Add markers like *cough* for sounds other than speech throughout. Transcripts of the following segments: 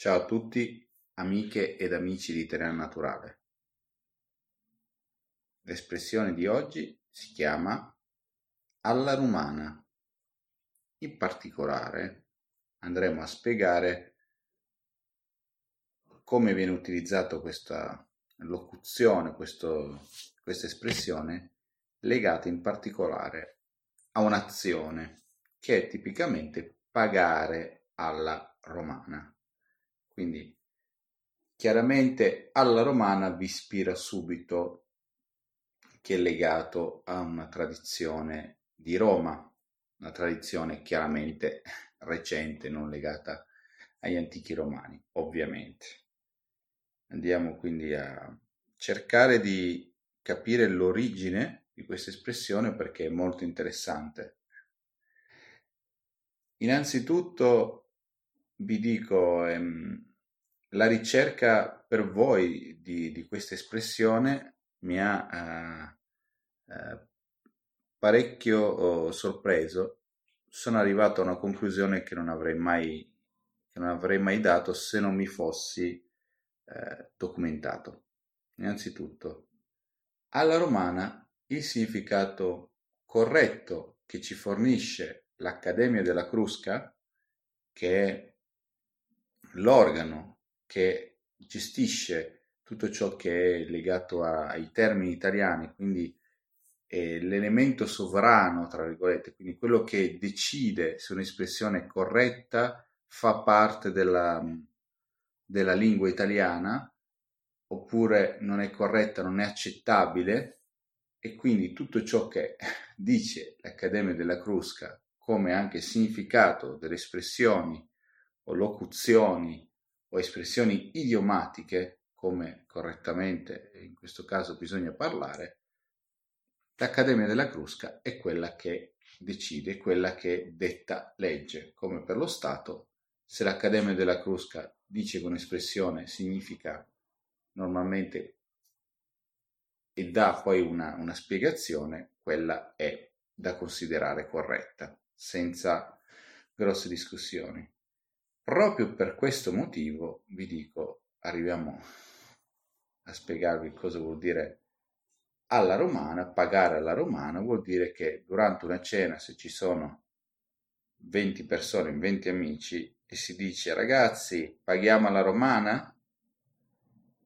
Ciao a tutti, amiche ed amici di Terra Naturale. L'espressione di oggi si chiama alla romana. In particolare andremo a spiegare come viene utilizzato questa locuzione, questo, questa espressione legata in particolare a un'azione che è tipicamente pagare alla romana. Quindi chiaramente alla romana vi ispira subito che è legato a una tradizione di Roma, una tradizione chiaramente recente, non legata agli antichi romani, ovviamente. Andiamo quindi a cercare di capire l'origine di questa espressione perché è molto interessante. Innanzitutto vi dico, ehm, la ricerca per voi di, di questa espressione mi ha eh, eh, parecchio oh, sorpreso. Sono arrivato a una conclusione che non avrei mai, non avrei mai dato se non mi fossi eh, documentato. Innanzitutto, alla romana il significato corretto che ci fornisce l'Accademia della Crusca, che è l'organo che gestisce tutto ciò che è legato a, ai termini italiani, quindi è l'elemento sovrano, tra virgolette, quindi quello che decide se un'espressione è corretta fa parte della, della lingua italiana oppure non è corretta, non è accettabile e quindi tutto ciò che *laughs* dice l'Accademia della Crusca come anche significato delle espressioni o locuzioni o espressioni idiomatiche, come correttamente in questo caso bisogna parlare, l'Accademia della Crusca è quella che decide, quella che detta legge, come per lo Stato. Se l'Accademia della Crusca dice che un'espressione significa normalmente e dà poi una, una spiegazione, quella è da considerare corretta, senza grosse discussioni. Proprio per questo motivo vi dico, arriviamo a spiegarvi cosa vuol dire alla romana, pagare alla romana vuol dire che durante una cena se ci sono 20 persone, 20 amici e si dice ragazzi paghiamo alla romana,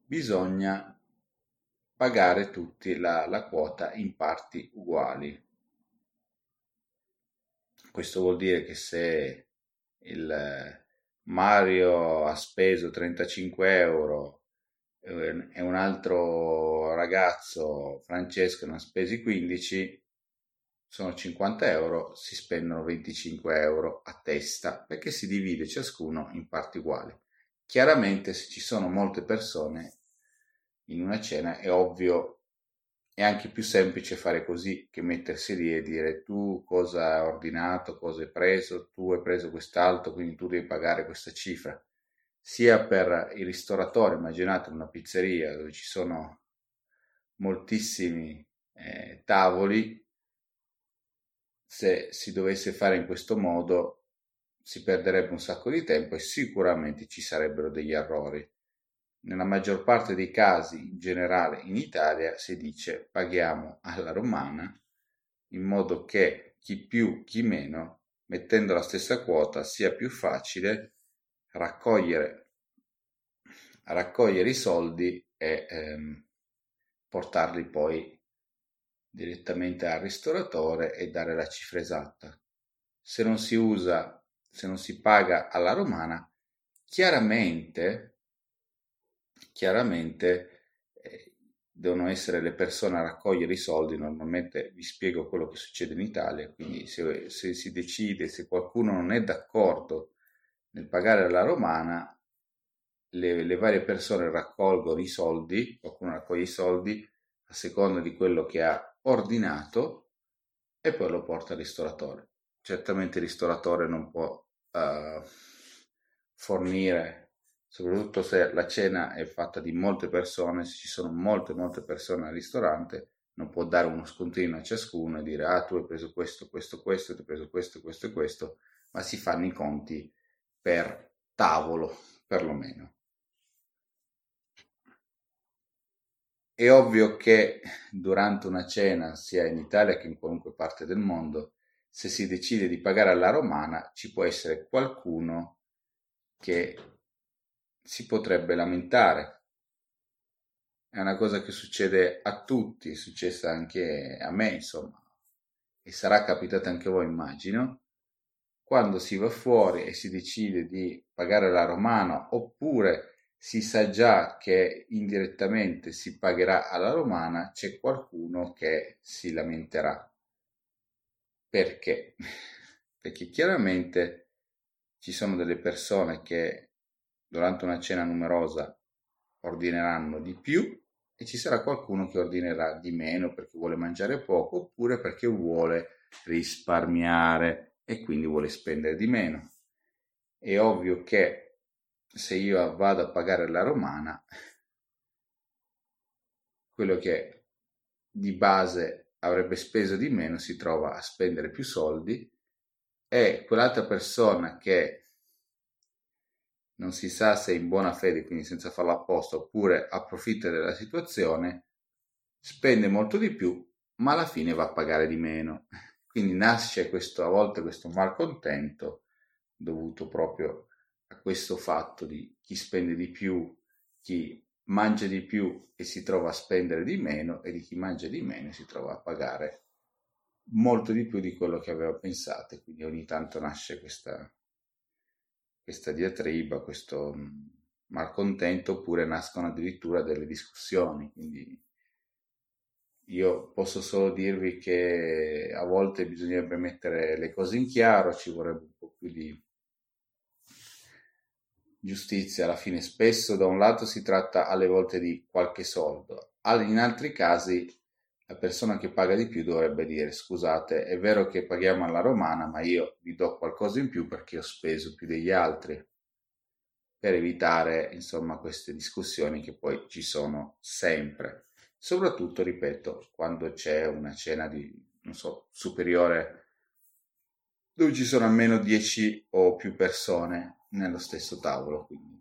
bisogna pagare tutti la, la quota in parti uguali. Questo vuol dire che se il Mario ha speso 35 euro e un altro ragazzo, Francesco, ne ha spesi 15, sono 50 euro, si spendono 25 euro a testa perché si divide ciascuno in parti uguali. Chiaramente se ci sono molte persone in una cena è ovvio è anche più semplice fare così che mettersi lì e dire tu cosa hai ordinato, cosa hai preso, tu hai preso quest'altro, quindi tu devi pagare questa cifra. Sia per il ristoratore, immaginate una pizzeria dove ci sono moltissimi eh, tavoli, se si dovesse fare in questo modo si perderebbe un sacco di tempo e sicuramente ci sarebbero degli errori. Nella maggior parte dei casi, in generale in Italia, si dice paghiamo alla romana, in modo che chi più, chi meno, mettendo la stessa quota, sia più facile raccogliere, raccogliere i soldi e ehm, portarli poi direttamente al ristoratore e dare la cifra esatta. Se non si usa, se non si paga alla romana, chiaramente chiaramente eh, devono essere le persone a raccogliere i soldi, normalmente vi spiego quello che succede in Italia, quindi se, se si decide, se qualcuno non è d'accordo nel pagare la romana, le, le, varie persone raccolgono i soldi, qualcuno raccoglie i soldi a seconda di quello che ha ordinato e poi lo porta al ristoratore. Certamente il ristoratore non può uh, fornire soprattutto se la cena è fatta di molte persone, se ci sono molte molte persone al ristorante, non può dare uno scontrino a ciascuno e dire ah tu hai preso questo, questo, questo, tu hai preso questo, questo e questo, ma si fanno i conti per tavolo, perlomeno. È ovvio che durante una cena, sia in Italia che in qualunque parte del mondo, se si decide di pagare alla romana, ci può essere qualcuno che si potrebbe lamentare. È una cosa che succede a tutti, è successa anche a me, insomma, e sarà capitata anche a voi, immagino. Quando si va fuori e si decide di pagare la romana oppure si sa già che indirettamente si pagherà alla romana, c'è qualcuno che si lamenterà. Perché? *laughs* Perché chiaramente ci sono delle persone che durante una cena numerosa ordineranno di più e ci sarà qualcuno che ordinerà di meno perché vuole mangiare poco oppure perché vuole risparmiare e quindi vuole spendere di meno. È ovvio che se io vado a pagare la romana, quello che di base avrebbe speso di meno si trova a spendere più soldi e quell'altra persona che non si sa se in buona fede, quindi senza farlo apposta, oppure approfitta della situazione, spende molto di più, ma alla fine va a pagare di meno. *laughs* Quindi nasce questo, a volte questo malcontento dovuto proprio a questo fatto di chi spende di più, chi mangia di più e si trova a spendere di meno e di chi mangia di meno si trova a pagare molto di più di quello che aveva pensato quindi ogni tanto nasce questa, questa diatriba, questo mm, malcontento oppure nascono addirittura delle discussioni. Quindi io posso solo dirvi che a volte bisognerebbe mettere le cose in chiaro, ci vorrebbe un po' più di giustizia. Alla fine spesso da un lato si tratta alle volte di qualche soldo, in altri casi la persona che paga di più dovrebbe dire scusate è vero che paghiamo alla romana ma io vi do qualcosa in più perché ho speso più degli altri per evitare insomma queste discussioni che poi ci sono sempre soprattutto ripeto quando c'è una cena di non so superiore dove ci sono almeno 10 o più persone nello stesso tavolo. Quindi.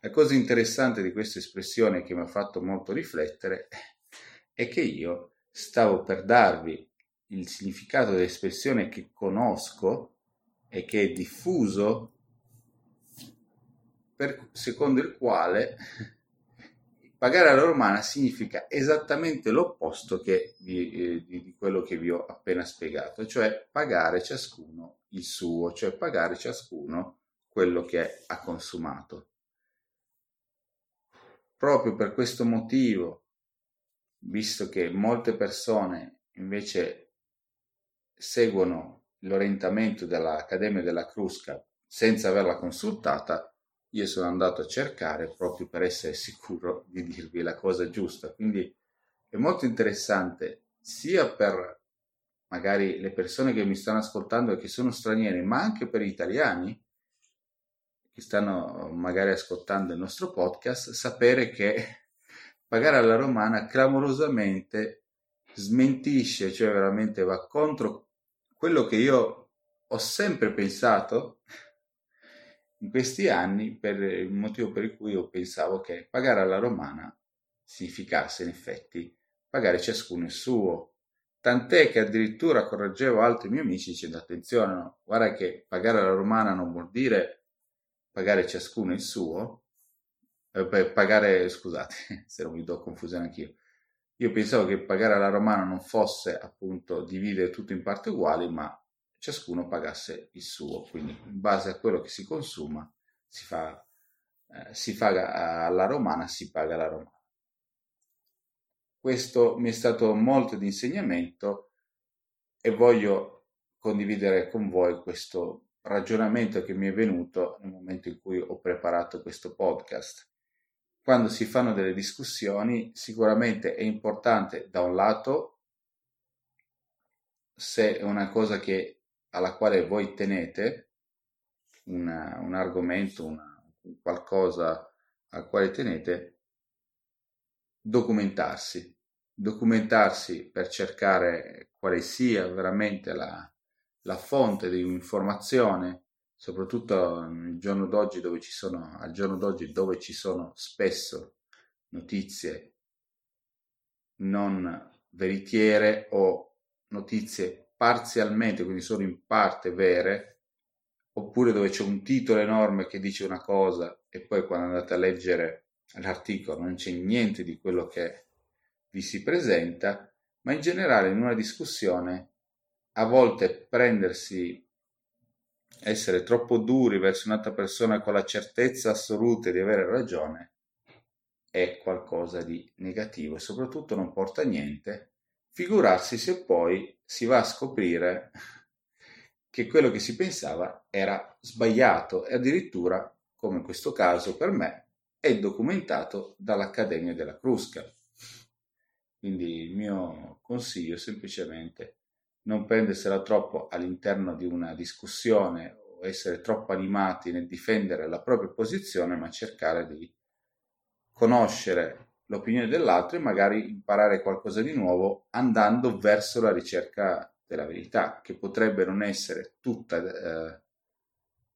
La cosa interessante di questa espressione che mi ha fatto molto riflettere è che io stavo per darvi il significato dell'espressione che conosco e che è diffuso, per, secondo il quale pagare alla romana significa esattamente l'opposto che di, eh, di, quello che vi ho appena spiegato, cioè pagare ciascuno il suo, cioè pagare ciascuno quello che ha consumato. Proprio per questo motivo, visto che molte persone invece seguono l'orientamento dell'Accademia della Crusca senza averla consultata, io sono andato a cercare proprio per essere sicuro di dirvi la cosa giusta. Quindi è molto interessante sia per magari le persone che mi stanno ascoltando e che sono straniere, ma anche per gli italiani che stanno magari ascoltando il nostro podcast, sapere che pagare alla romana clamorosamente smentisce, cioè veramente va contro quello che io ho sempre pensato in questi anni per il motivo per cui io pensavo che pagare alla romana significasse in effetti pagare ciascuno il suo. Tant'è che addirittura correggevo altri miei amici dicendo attenzione, no, guarda che pagare alla romana non vuol dire pagare ciascuno il suo, eh, pagare, scusate, *laughs* se non mi do confusione anch'io. Io pensavo che pagare alla romana non fosse appunto dividere tutto in parti uguali, ma ciascuno pagasse il suo, quindi in base a quello che si consuma si fa, eh, si fa alla romana, si paga la romana. Questo mi è stato molto di insegnamento e voglio condividere con voi questo ragionamento che mi è venuto nel momento in cui ho preparato questo podcast. Quando si fanno delle discussioni, sicuramente è importante da un lato se è una cosa che, alla quale voi tenete, una, un argomento, una, qualcosa al quale tenete, documentarsi, documentarsi per cercare quale sia veramente la, la fonte di un'informazione soprattutto al giorno d'oggi dove ci sono, d'oggi dove ci sono spesso notizie non veritiere o notizie parzialmente, quindi solo in parte vere, oppure dove c'è un titolo enorme che dice una cosa e poi quando andate a leggere l'articolo non c'è niente di quello che vi si presenta, ma in generale in una discussione a volte prendersi essere troppo duri verso un'altra persona con la certezza assoluta di avere ragione è qualcosa di negativo e soprattutto non porta a niente. Figurarsi se poi si va a scoprire *laughs* che quello che si pensava era sbagliato e addirittura, come in questo caso per me, è documentato dall'Accademia della Crusca. Quindi il mio consiglio semplicemente non prendersela troppo all'interno di una discussione o essere troppo animati nel difendere la propria posizione, ma cercare di conoscere l'opinione dell'altro e magari imparare qualcosa di nuovo andando verso la ricerca della verità, che potrebbe non essere tutta eh,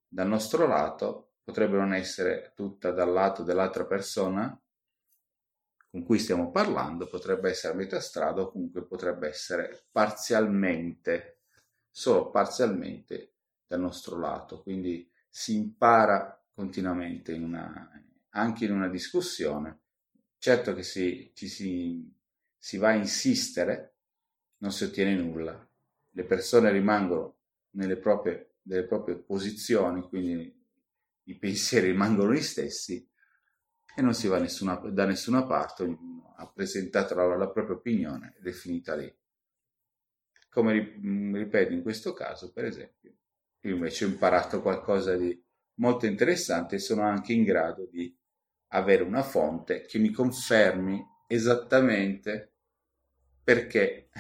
dal nostro lato, potrebbe non essere tutta dal lato dell'altra persona con cui stiamo parlando, potrebbe essere a metà strada o comunque potrebbe essere parzialmente, solo parzialmente dal nostro lato. Quindi si impara continuamente in una, anche in una discussione. Certo che si, ci si, si va a insistere, non si ottiene nulla. Le persone rimangono nelle proprie, nelle proprie posizioni, quindi i pensieri rimangono gli stessi e non si va nessuna, da nessuna parte, ognuno ha presentato la, la propria opinione ed è finita lì. Come ripeto, in questo caso, per esempio, io invece ho imparato qualcosa di molto interessante e sono anche in grado di avere una fonte che mi confermi esattamente perché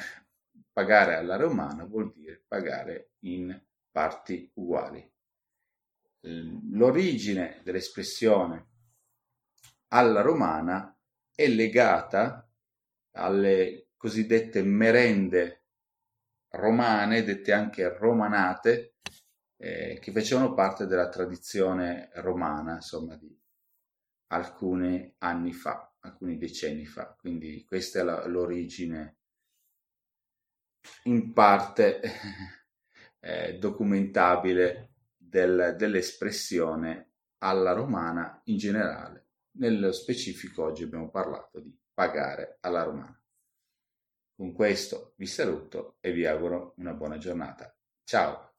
pagare alla romana vuol dire pagare in parti uguali. L'origine dell'espressione alla romana è legata alle cosiddette merende romane, dette anche romanate, eh, che facevano parte della tradizione romana, insomma, di alcuni anni fa, alcuni decenni fa. Quindi questa è la, l'origine in parte *laughs* eh, documentabile del, dell'espressione alla romana in generale. Nello specifico oggi abbiamo parlato di pagare alla romana. Con questo vi saluto e vi auguro una buona giornata. Ciao!